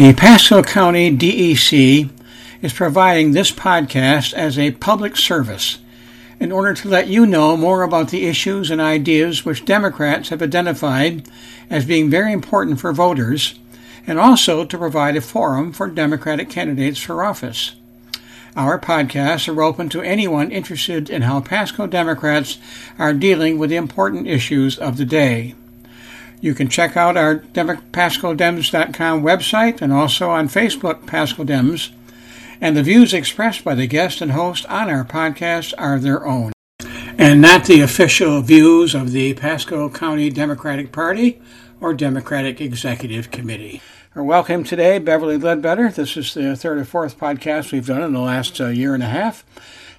The Pasco County DEC is providing this podcast as a public service in order to let you know more about the issues and ideas which Democrats have identified as being very important for voters and also to provide a forum for Democratic candidates for office. Our podcasts are open to anyone interested in how Pasco Democrats are dealing with the important issues of the day. You can check out our PascoDems.com website and also on Facebook, Pasco Dems. And the views expressed by the guest and host on our podcast are their own and not the official views of the Pasco County Democratic Party or Democratic Executive Committee. Welcome today, Beverly Ledbetter. This is the third or fourth podcast we've done in the last uh, year and a half,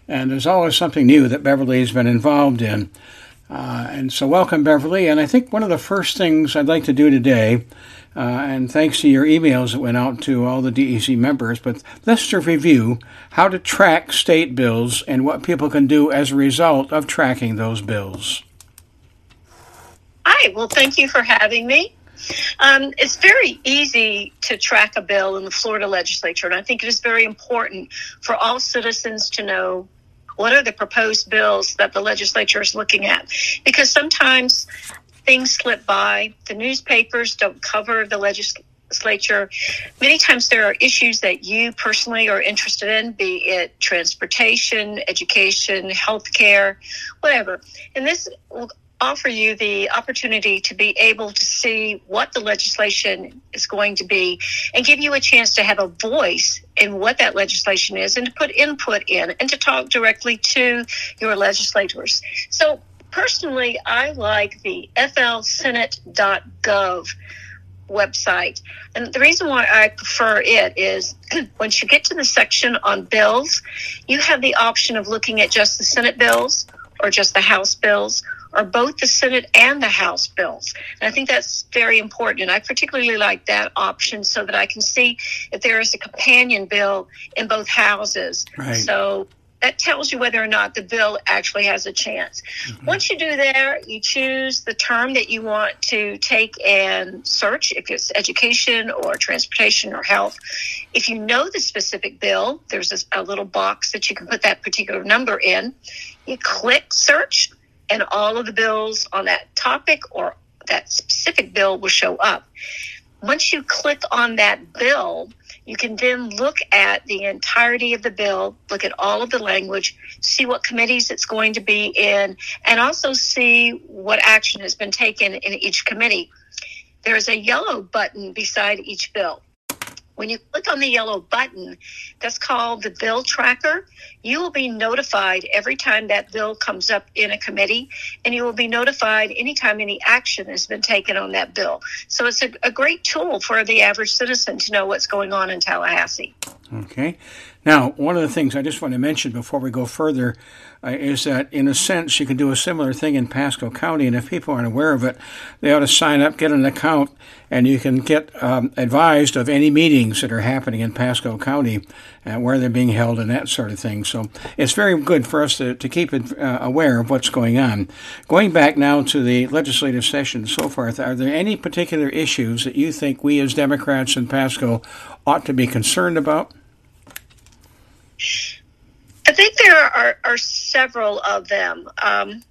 and there's always something new that Beverly has been involved in. Uh, and so, welcome, Beverly. And I think one of the first things I'd like to do today, uh, and thanks to your emails that went out to all the DEC members, but let's just review how to track state bills and what people can do as a result of tracking those bills. Hi, well, thank you for having me. Um, it's very easy to track a bill in the Florida legislature, and I think it is very important for all citizens to know what are the proposed bills that the legislature is looking at? Because sometimes things slip by. The newspapers don't cover the legislature. Many times there are issues that you personally are interested in, be it transportation, education, healthcare, whatever. And this offer you the opportunity to be able to see what the legislation is going to be and give you a chance to have a voice in what that legislation is and to put input in and to talk directly to your legislators. So personally, I like the flsenate.gov website. And the reason why I prefer it is once you get to the section on bills, you have the option of looking at just the Senate bills or just the House bills are both the Senate and the House bills. And I think that's very important. And I particularly like that option so that I can see if there is a companion bill in both houses. Right. So that tells you whether or not the bill actually has a chance. Mm-hmm. Once you do that, you choose the term that you want to take and search, if it's education or transportation or health. If you know the specific bill, there's a, a little box that you can put that particular number in. You click search and all of the bills on that topic or that specific bill will show up. Once you click on that bill, you can then look at the entirety of the bill, look at all of the language, see what committees it's going to be in, and also see what action has been taken in each committee. There is a yellow button beside each bill. When you click on the yellow button, that's called the bill tracker. You will be notified every time that bill comes up in a committee, and you will be notified anytime any action has been taken on that bill. So it's a, a great tool for the average citizen to know what's going on in Tallahassee. Okay. Now, one of the things I just want to mention before we go further uh, is that, in a sense, you can do a similar thing in Pasco County, and if people aren't aware of it, they ought to sign up, get an account, and you can get um, advised of any meetings that are happening in Pasco County, and uh, where they're being held, and that sort of thing. So it's very good for us to, to keep it, uh, aware of what's going on. Going back now to the legislative session so forth, are there any particular issues that you think we as Democrats in Pasco ought to be concerned about? I think there are, are several of them. Um,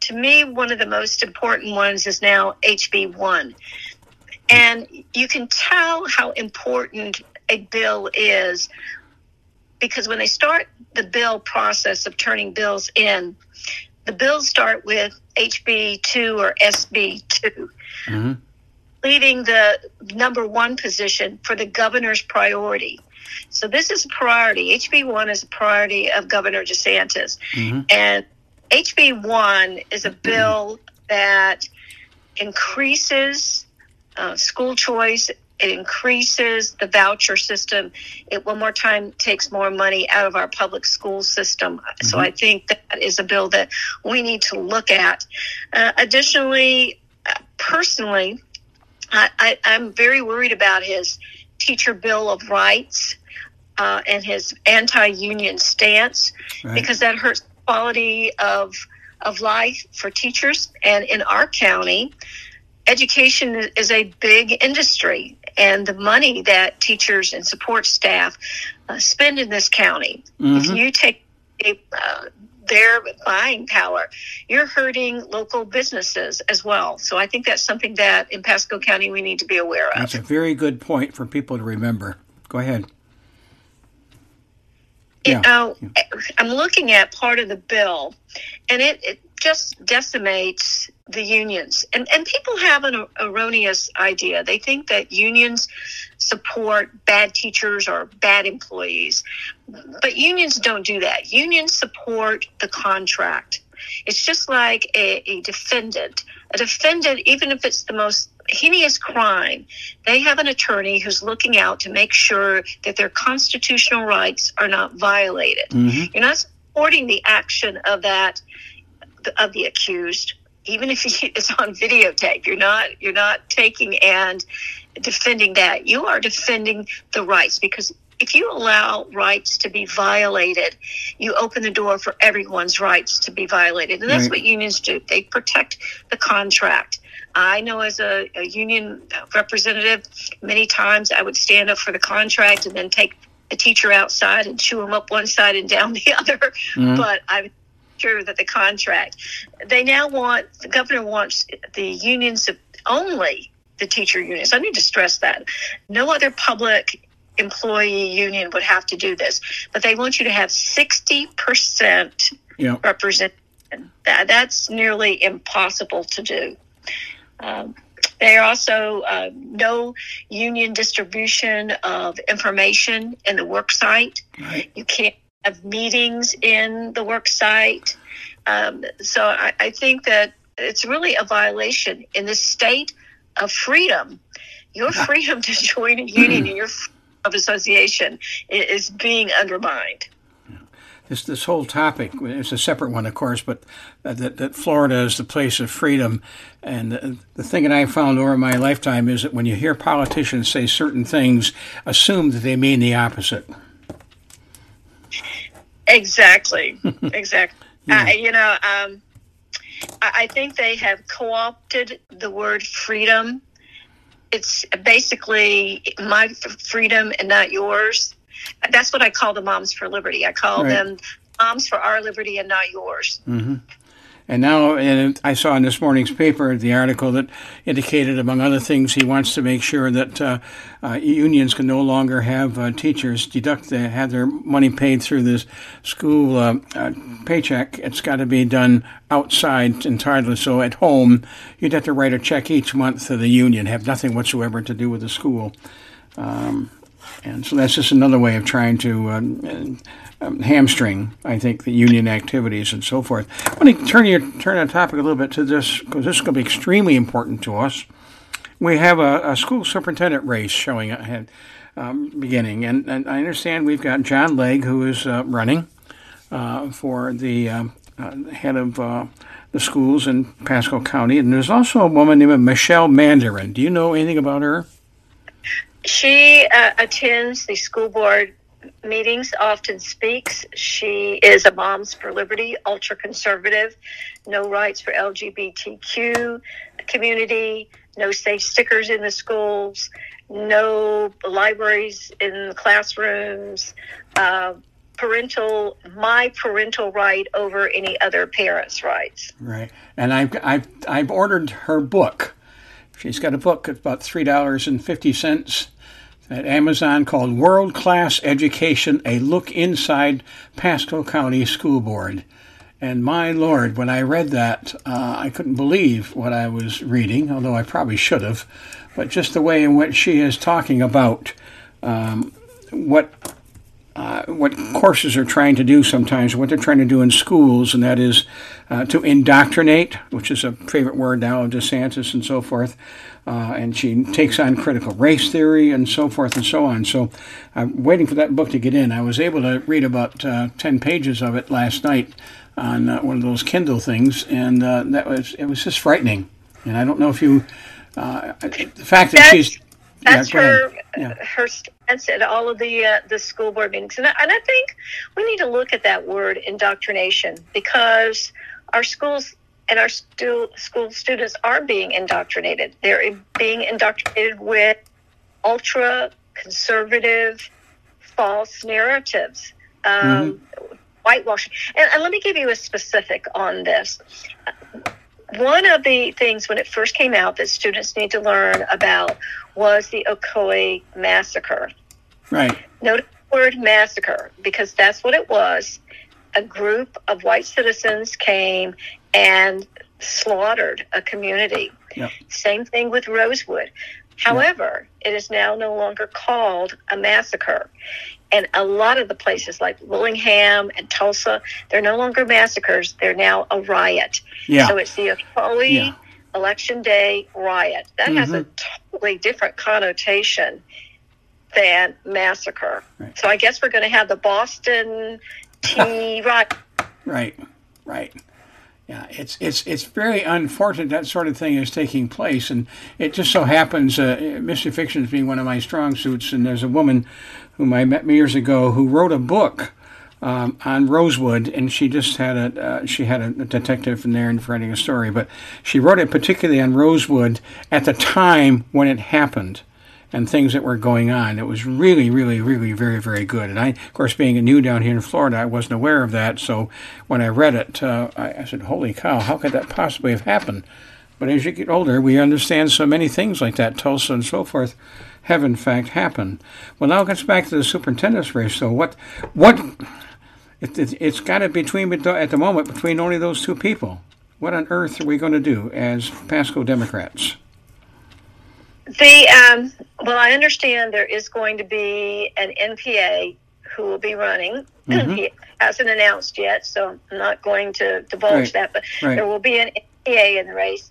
to me, one of the most important ones is now HB1. And you can tell how important a bill is because when they start the bill process of turning bills in, the bills start with HB2 or SB2, mm-hmm. leaving the number one position for the governor's priority. So this is a priority. HB1 is a priority of Governor DeSantis. Mm-hmm. And HB1 is a bill that increases uh, school choice. It increases the voucher system. It one more time takes more money out of our public school system. Mm-hmm. So I think that is a bill that we need to look at. Uh, additionally, uh, personally, I, I, I'm very worried about his teacher bill of rights uh, and his anti-union stance right. because that hurts quality of of life for teachers. And in our county, education is a big industry, and the money that teachers and support staff uh, spend in this county. Mm-hmm. If you take a, uh, their buying power, you're hurting local businesses as well. So I think that's something that in Pasco County we need to be aware of. That's a very good point for people to remember. Go ahead. You know, I'm looking at part of the bill, and it, it just decimates the unions. And, and people have an erroneous idea. They think that unions support bad teachers or bad employees. But unions don't do that. Unions support the contract. It's just like a, a defendant. A defendant, even if it's the most heinous crime, they have an attorney who's looking out to make sure that their constitutional rights are not violated. Mm-hmm. You're not supporting the action of that of the accused, even if it's on videotape. You're not you're not taking and defending that. You are defending the rights because if you allow rights to be violated, you open the door for everyone's rights to be violated. And that's right. what unions do. They protect the contract. I know as a, a, union representative, many times I would stand up for the contract and then take a teacher outside and chew them up one side and down the other. Mm-hmm. But I'm sure that the contract, they now want, the governor wants the unions only the teacher unions. I need to stress that. No other public employee union would have to do this, but they want you to have 60% yeah. representation. That, that's nearly impossible to do. Um, they also uh, no union distribution of information in the work site. Right. You can't have meetings in the work site. Um, so I, I think that it's really a violation in the state of freedom. Your freedom to join a union and your of association is being undermined. This, this whole topic is a separate one, of course, but that, that Florida is the place of freedom. And the, the thing that I found over my lifetime is that when you hear politicians say certain things, assume that they mean the opposite. Exactly. exactly. yeah. I, you know, um, I, I think they have co opted the word freedom it's basically my freedom and not yours. That's what I call the Moms for Liberty. I call right. them Moms for Our Liberty and not yours. Mm-hmm. And now, I saw in this morning's paper the article that indicated, among other things, he wants to make sure that uh, uh, unions can no longer have uh, teachers deduct the, have their money paid through this school uh, uh, paycheck. It's got to be done outside entirely. So at home, you'd have to write a check each month to the union, have nothing whatsoever to do with the school. Um, and so that's just another way of trying to uh, um, hamstring, I think, the union activities and so forth. I want to turn your turn the topic a little bit to this because this is going to be extremely important to us. We have a, a school superintendent race showing ahead, um, beginning, and, and, I understand we've got John Legg who is uh, running uh, for the um, uh, head of uh, the schools in Pasco County, and there's also a woman named Michelle Mandarin. Do you know anything about her? She uh, attends the school board meetings, often speaks. She is a Moms for Liberty, ultra conservative, no rights for LGBTQ community, no safe stickers in the schools, no libraries in the classrooms, uh, parental, my parental right over any other parent's rights. Right. And I've, I've, I've ordered her book. She's got a book at about $3.50 at Amazon called World Class Education A Look Inside Pasco County School Board. And my Lord, when I read that, uh, I couldn't believe what I was reading, although I probably should have. But just the way in which she is talking about um, what uh, what courses are trying to do sometimes, what they're trying to do in schools, and that is uh, to indoctrinate, which is a favorite word now of DeSantis and so forth. Uh, and she takes on critical race theory and so forth and so on. So I'm waiting for that book to get in. I was able to read about uh, 10 pages of it last night on uh, one of those Kindle things, and uh, that was it was just frightening. And I don't know if you, the fact that that's, she's that's yeah, her yeah. her stance at all of the uh, the school board meetings, and I, and I think we need to look at that word indoctrination because our schools and our stu- school students are being indoctrinated. They're being indoctrinated with ultra conservative false narratives. Um, mm-hmm. Whitewashing. And, and let me give you a specific on this. One of the things when it first came out that students need to learn about was the Ocoee massacre. Right. Note the word massacre because that's what it was. A group of white citizens came and slaughtered a community. Yep. Same thing with Rosewood. However, yep. it is now no longer called a massacre. And a lot of the places like Wilmington and Tulsa, they're no longer massacres. They're now a riot. Yeah. So it's the Ocoee yeah. Election Day riot. That mm-hmm. has a mm-hmm. totally different connotation than massacre. Right. So I guess we're going to have the Boston Tea riot. Right, right. Yeah, it's it's it's very unfortunate that sort of thing is taking place, and it just so happens uh, mystery fiction is being one of my strong suits. And there's a woman whom I met years ago who wrote a book um, on Rosewood, and she just had a uh, she had a detective in there and writing a story, but she wrote it particularly on Rosewood at the time when it happened and things that were going on. It was really, really, really very, very good. And I, of course, being new down here in Florida, I wasn't aware of that. So when I read it, uh, I, I said, "Holy cow! How could that possibly have happened?" But as you get older, we understand so many things like that, Tulsa and so forth, have in fact happened. Well, now it gets back to the superintendent's race. So what, what, it, it, it's got it between at the moment between only those two people. What on earth are we going to do as Pasco Democrats? The um, well, I understand there is going to be an NPA who will be running. Mm-hmm. He hasn't announced yet, so I'm not going to divulge right. that. But right. there will be an NPA in the race.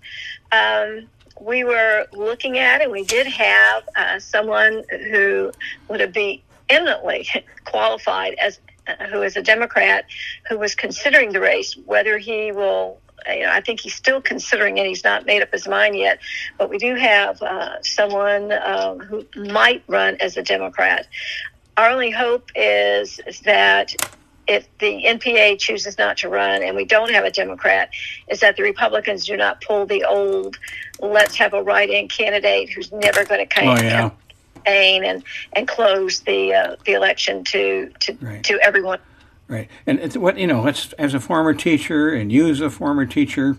Um, we were looking at, and we did have uh, someone who would be eminently qualified as uh, who is a Democrat who was considering the race, whether he will you know, I think he's still considering it. He's not made up his mind yet. But we do have uh, someone uh, who might run as a Democrat. Our only hope is, is that if the NPA chooses not to run and we don't have a Democrat, is that the Republicans do not pull the old let's have a write in candidate who's never going to come. Oh, yeah. campaign and, and close the uh, the election to to, right. to everyone Right, and it's what you know. Let's as a former teacher, and you as a former teacher,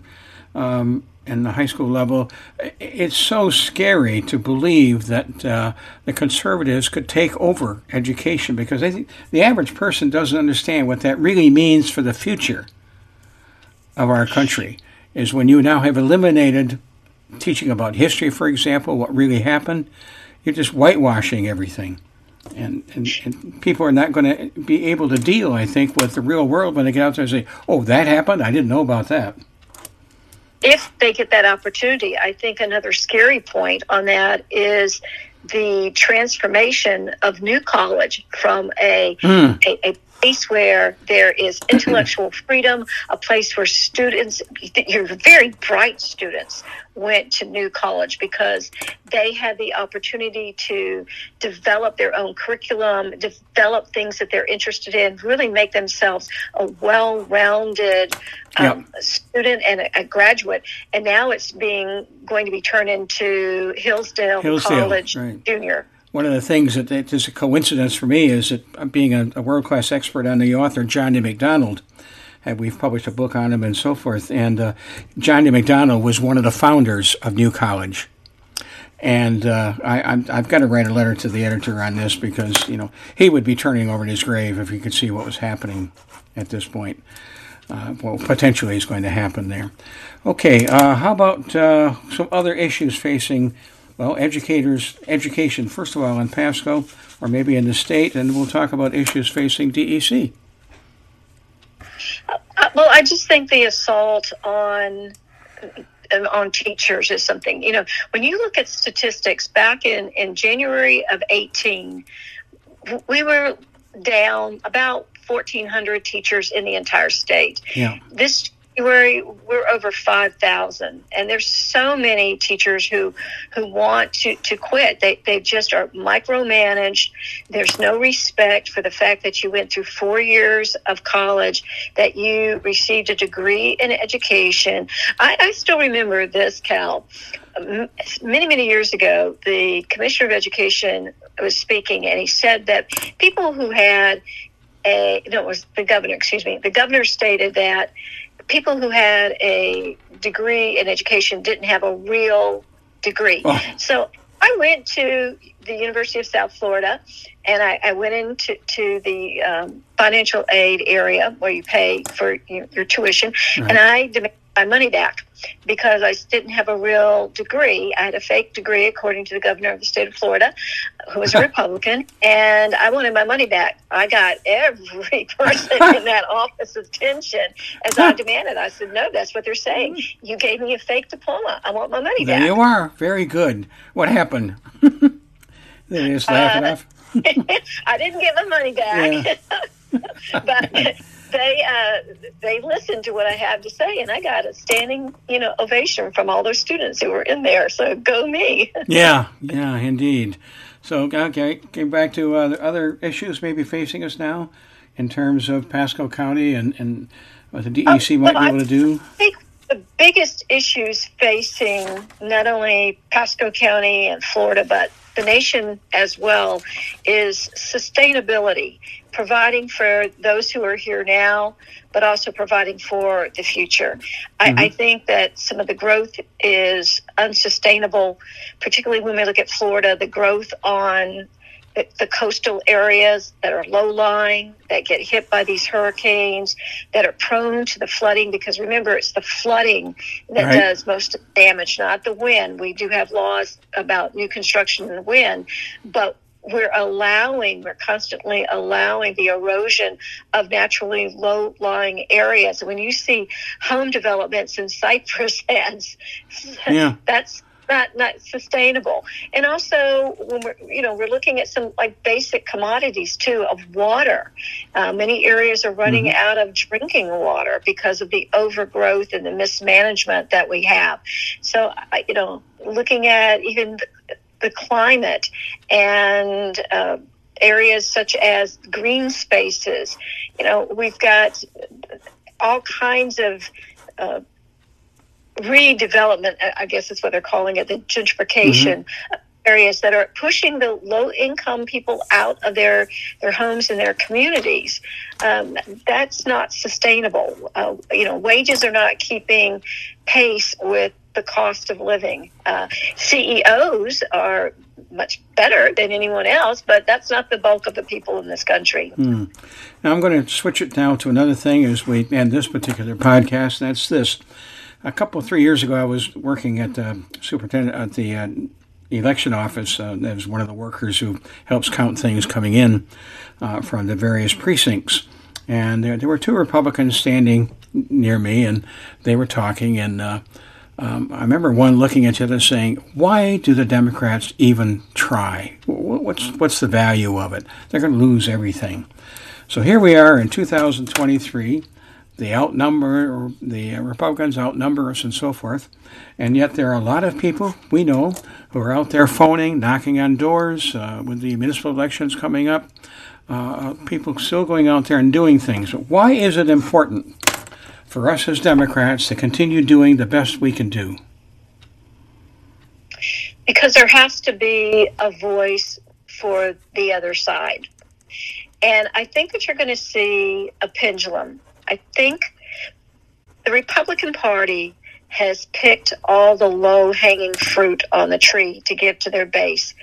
um, in the high school level, it's so scary to believe that uh, the conservatives could take over education because I think the average person doesn't understand what that really means for the future of our country. Is when you now have eliminated teaching about history, for example, what really happened, you're just whitewashing everything and, and, and, people are not going to be able to deal, I think, with the real world when they get out there and say, "Oh, that happened. I didn't know about that." If they get that opportunity, I think another scary point on that is the transformation of New College from a, mm. a, a place where there is intellectual freedom, a place where students, your very bright students, went to New College because they had the opportunity to develop their own curriculum, develop things that they're interested in, really make themselves a well rounded um, student and a, a, graduate. And now it's being going to be turned into Hillsdale, Hillsdale College right. Junior one of the things that, is a coincidence for me is that being a, a world class expert on the author John D. MacDonald, and we've published a book on him and so forth. And uh, John D. MacDonald was one of the founders of New College. And uh, I, have got to write a letter to the editor on this because you know he would be turning over in his grave if he could see what was happening at this point. Uh, well, potentially is going to happen there. Okay, uh, how about uh, some other issues facing well, educators, education, first of all, in Pasco or maybe in the state, and we'll talk about issues facing DEC. Uh, well, I just think the assault on on teachers is something you know when you look at statistics back in in January of 18 we were down about 1400 teachers in the entire state yeah. this January, we're over 5,000. And there's so many teachers who, who want to, to quit. They, they just are micromanaged. There's no respect for the fact that you went through four years of college, that you received a degree in education. I, I still remember this, Cal. many, many years ago, the Commissioner of Education was speaking, and he said that people who had a no, it was the governor. Excuse me. The governor stated that people who had a degree in education didn't have a real degree. Oh. So I went to the University of South Florida, and I, I went into to the um, financial aid area where you pay for your, your tuition, right. and I demanded my money back because I didn't have a real degree. I had a fake degree, according to the governor of the state of Florida, who was a Republican, and I wanted my money back. I got every person in that office attention as I demanded. I said, "No, that's what they're saying. You gave me a fake diploma. I want my money there back." There you are. Very good. What happened? they just laugh uh, it off. I didn't get my money back. But they uh, they listened to what I had to say, and I got a standing you know ovation from all those students who were in there. So go me. yeah, yeah, indeed. So okay, getting back to uh, other issues maybe facing us now in terms of Pasco County and and what the DEC might well, be able to do. I think the biggest issues facing not only Pasco County and Florida, but the nation as well is sustainability, providing for those who are here now, but also providing for the future. Mm-hmm. I, I, think that some of the growth is unsustainable, particularly when we look at Florida, the growth on the, the coastal areas that are low lying, that get hit by these hurricanes, that are prone to the flooding, because remember, it's the flooding that right. does most damage, not the wind. We do have laws about new construction and wind, but we're allowing, we're constantly allowing the erosion of naturally low lying areas. When you see home developments in cypress heads, yeah. that's not not sustainable. And also, when we're you know we're looking at some like basic commodities too of water. Uh, many areas are running mm-hmm. out of drinking water because of the overgrowth and the mismanagement that we have. So you know, looking at even the climate and uh, areas such as green spaces. You know, we've got all kinds of uh, redevelopment, I guess is what they're calling it, the gentrification. Mm-hmm. Areas that are pushing the low income people out of their, their homes and their communities. Um, that's not sustainable. Uh, you know, wages are not keeping pace with the cost of living. Uh, CEOs are much better than anyone else, but that's not the bulk of the people in this country. Mm. Now I'm going to switch it now to another thing as we end this particular podcast. That's this a couple three years ago, I was working at the superintendent at the uh, election office. Uh, as one of the workers who helps count things coming in uh, from the various precincts, and there, there, were two Republicans standing near me, and they were talking, and uh, um, I remember one looking at the other saying, "Why do the Democrats even try? What's what's the value of it? They're going to lose everything." So here we are in 2023 they outnumber, the Republicans outnumber us and so forth. And yet there are a lot of people we know who are out there phoning, knocking on doors uh, with the municipal elections coming up. Uh, people still going out there and doing things. Why is it important for us as Democrats to continue doing the best we can do? Because there has to be a voice for the other side. And I think that you're going to see a pendulum I think the Republican Party has picked all the low hanging fruit on the tree to give to their base.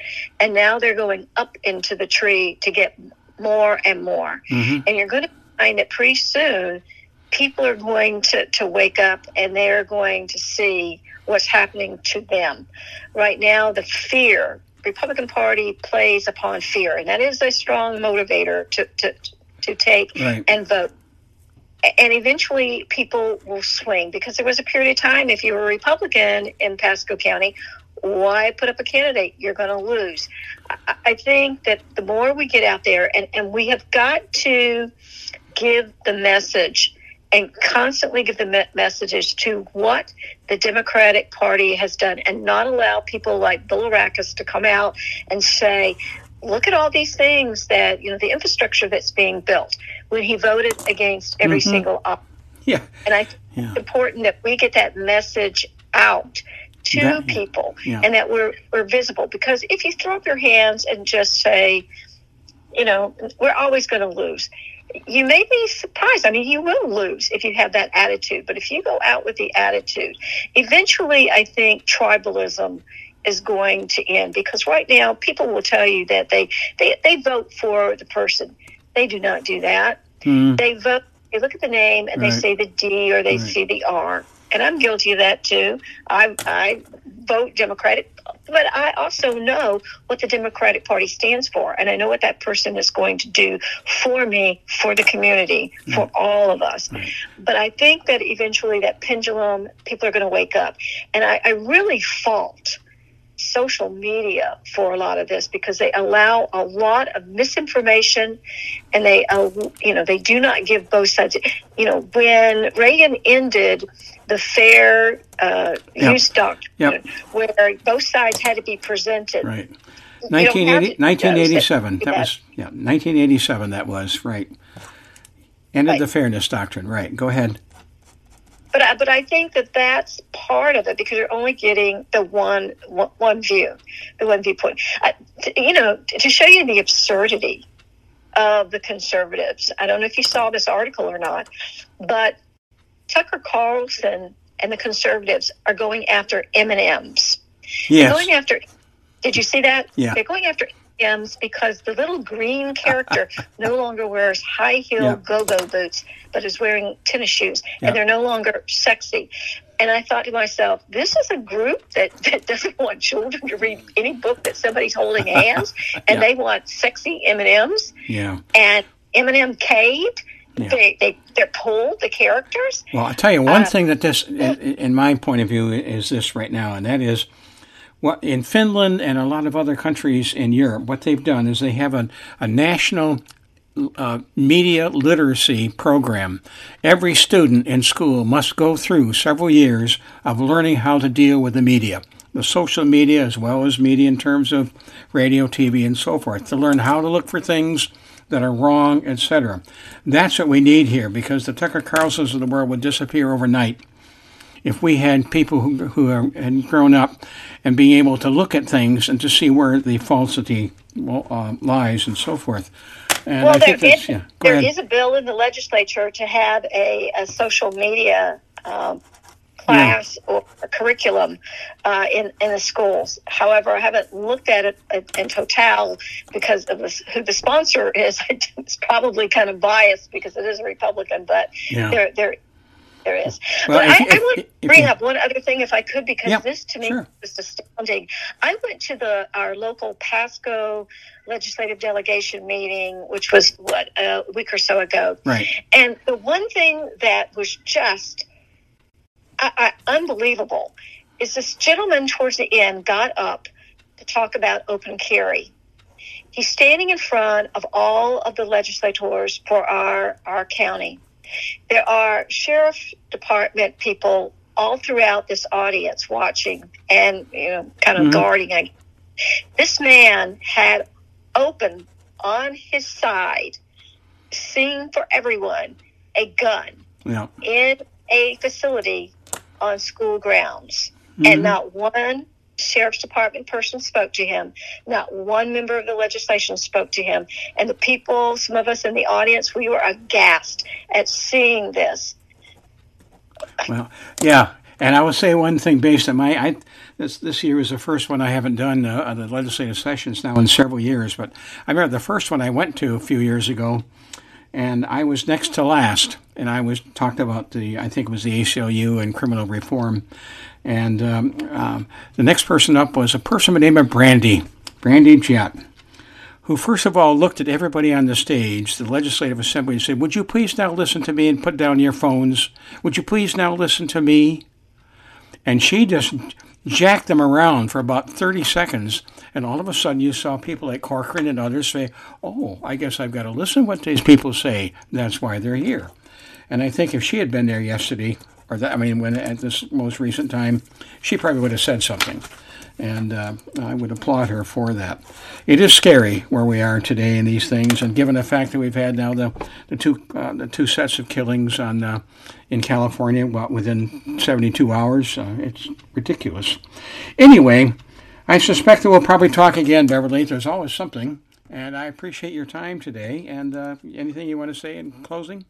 And now they're going up into the tree to get more and more. Mm-hmm. And you're going to find that pretty soon people are going to, to wake up and they're going to see what's happening to them. Right now, the fear, Republican Party plays upon fear, and that is a strong motivator to, to, to take right. and vote and eventually people will swing because there was a period of time if you were a republican in pasco county why put up a candidate you're going to lose i think that the more we get out there and, and we have got to give the message and constantly give the messages to what the Democratic Party has done and not allow people like Bilirakis to come out and say, look at all these things that, you know, the infrastructure that's being built when he voted against every mm-hmm. single op. Yeah. And I think yeah. it's important that we get that message out to That- people yeah. and that we're we're visible. Because if you throw up your hands and just say, you know, we're always going to lose. You may be surprised. I mean, you will lose if you have that attitude. But if you go out with the attitude, eventually, I think tribalism is going to end because right now people will tell you that they they, they vote for the person. They do not do that. Mm, They vote. They look at the name and they Right. say the D or they Right. see the R. And I'm guilty of that too. I I vote Democratic, but I also know what the Democratic Party stands for, and I know what that person is going to do for me, for the community, for all of us. But I think that eventually that pendulum, people are going to wake up, and I, I really fault social media for a lot of this because they allow a lot of misinformation and they uh, you know they do not give both sides you know when reagan ended the fair uh, Yep. use doctrine Yep. where both sides had to be presented right. You don't have 1980, 1987. those. That was yeah, 1987. That was right. Ended Right. the fairness doctrine. Right. Go ahead. but I, but I think that that's part of it because you're only getting the one one, view, the one viewpoint. I, you know, to show you the absurdity of the conservatives. I don't know if you saw this article or not, but Tucker Carlson and the conservatives are going after M and M's. Yes. Going after. Did you see that? Yeah. They're going after M's because the little green character no longer wears high heel Yeah. go-go boots, but is wearing tennis shoes, Yeah. and they're no longer sexy. And I thought to myself, this is a group that, that doesn't want children to read any book that somebody's holding hands, and Yeah. they want sexy M and M's Yeah. and Eminem caved. Yeah. They they they're pulled the characters. Well, I'll tell you one Uh, thing that this, in, in my point of view, is this right now, and that is what in Finland and a lot of other countries in Europe, what they've done is they have a, a national uh, media literacy program. Every student in school must go through several years of learning how to deal with the media, the social media as well as media in terms of radio, TV, and so forth, to learn how to look for things that are wrong, etc. That's what we need here because the Tucker Carlsons of the world would disappear overnight if we had people who, who are, had grown up and being able to look at things and to see where the falsity uh, lies and so forth. And well, I there, think is, yeah. There is a bill in the legislature to have a, a social media um, class or a curriculum uh, in in the schools. However, I haven't looked at it in- total because of this, who the sponsor is. It's probably kind of biased because it is a Republican, but Yeah. there there there is. Well, but if I, I want to bring up one other thing, if I could, because Yeah, this to me sure. was astounding. I went to the our local Pasco legislative delegation meeting, which was what a week or so ago, Right. and the one thing that was just I, I, unbelievable is this gentleman towards the end got up to talk about open carry. He's standing in front of all of the legislators for our, our county. There are sheriff department people all throughout this audience watching and you know kind of Mhm. guarding. This man had open on his side, seeing for everyone, a gun Yeah. in a facility on school grounds. Mhm. And not one sheriff's department person spoke to him. Not one member of the legislation spoke to him. And the people, some of us in the audience, we were aghast at seeing this. Well, yeah, and I will say one thing based on my I this this year is the first one I haven't done uh, the legislative sessions now in several years, but I remember the first one I went to a few years ago, and I was next to last, and I was talked about the I think it was the ACLU and criminal reform, and um, um, the next person up was a person by the name of Brandy, Brandy Jett who first of all looked at everybody on the stage, the legislative assembly, and said, Would you please now listen to me and put down your phones? Would you please now listen to me? And she just jacked them around for about 30 seconds. And all of a sudden, you saw people like Corcoran and others say, Oh, I guess I've got to listen to what these people say. That's why they're here. And I think if she had been there yesterday or that I mean, when at this most recent time, she probably would have said something, and uh, I would applaud her for that. It is scary where we are today in these things, and given the fact that we've had now the the two uh, the two sets of killings on uh, in California what, within 72 hours, uh, it's ridiculous. Anyway, I suspect that we'll probably talk again, Beverly. There's always something. And I appreciate your time today. And uh, anything you want to say in closing?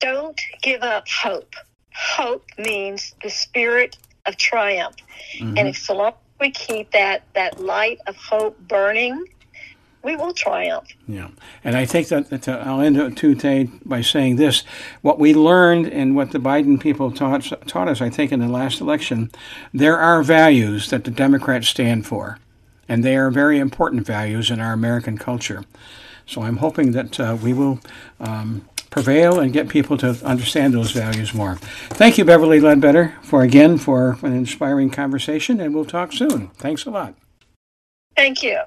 Don't give up hope. Hope means the spirit of triumph. Mm-hmm. And if so long we keep that, that light of hope burning, we will triumph. Yeah, and I think that, that uh, I'll end it today by saying this: what we learned and what the Biden people taught taught us, I think, in the last election, there are values that the Democrats stand for and they are very important values in our American culture. So I'm hoping that uh, we will um, prevail and get people to understand those values more. Thank you, Beverly Ledbetter, for again for an inspiring conversation, and we'll talk soon. Thanks a lot. Thank you.